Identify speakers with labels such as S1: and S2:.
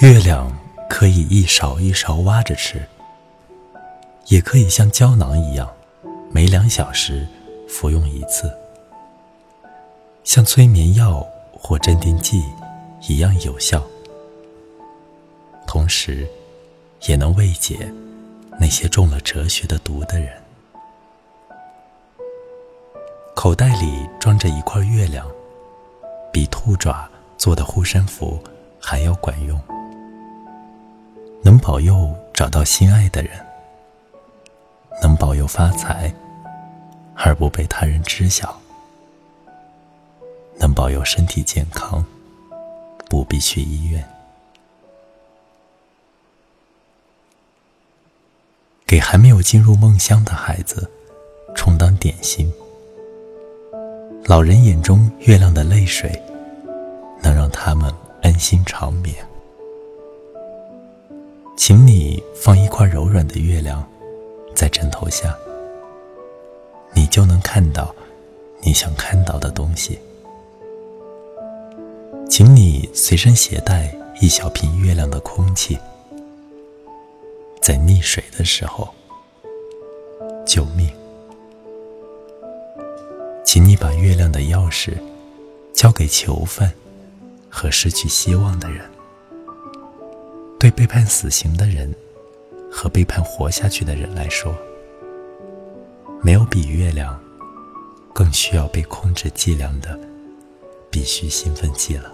S1: 月亮可以一勺一勺挖着吃也可以像胶囊一样每两小时服用一次。像催眠药或镇定剂一样有效。同时也能慰藉那些中了哲学的毒的人。口袋里装着一块月亮比兔爪做的护身符还要管用。能保佑找到心爱的人，能保佑发财而不被他人知晓，能保佑身体健康，不必去医院。给还没有进入梦乡的孩子充当点心，老人眼中月亮的泪水，他们安心长眠。请你放一块柔软的月亮在枕头下，你就能看到你想看到的东西。请你随身携带一小瓶月亮的空气，在溺水的时候救命。请你把月亮的钥匙交给囚犯和失去希望的人。对被判死刑的人和被判活下去的人来说，没有比月亮更需要被控制剂量的必须兴奋剂了。